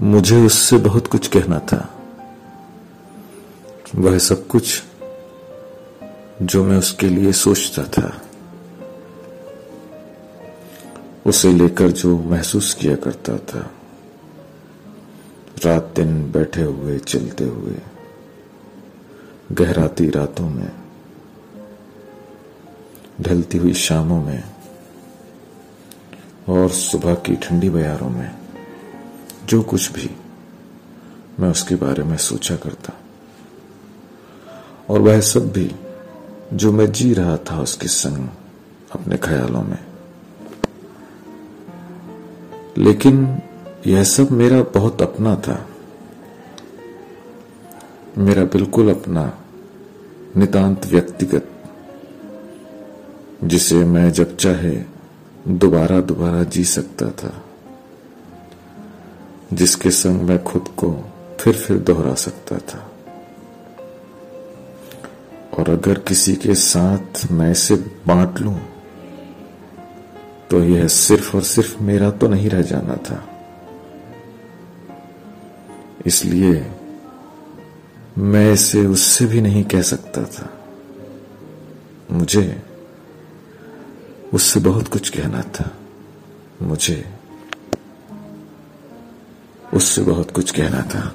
मुझे उससे बहुत कुछ कहना था। वह सब कुछ जो मैं उसके लिए सोचता था, उसे लेकर जो महसूस किया करता था। रात दिन बैठे हुए, चलते हुए, गहराती रातों में, ढलती हुई शामों में, और सुबह की ठंडी बयारों में। जो कुछ भी मैं उसके बारे में सोचा करता। और वह सब भी जो मैं जी रहा था उसके संग अपने ख्यालों में। लेकिन यह सब मेरा बहुत अपना था। मेरा बिल्कुल अपना, नितांत व्यक्तिगत, जिसे मैं जब चाहे दोबारा दोबारा जी सकता था। जिसके संग मैं खुद को फिर फिर दोहरा सकता था। और अगर किसी के साथ मैं इसे बांट लू तो यह सिर्फ़ और सिर्फ़ मेरा तो नहीं रह जाना था। इसलिए मैं इसे उससे भी नहीं कह सकता था। मुझे उससे बहुत कुछ कहना था। मुझे उससे बहुत कुछ कहना था।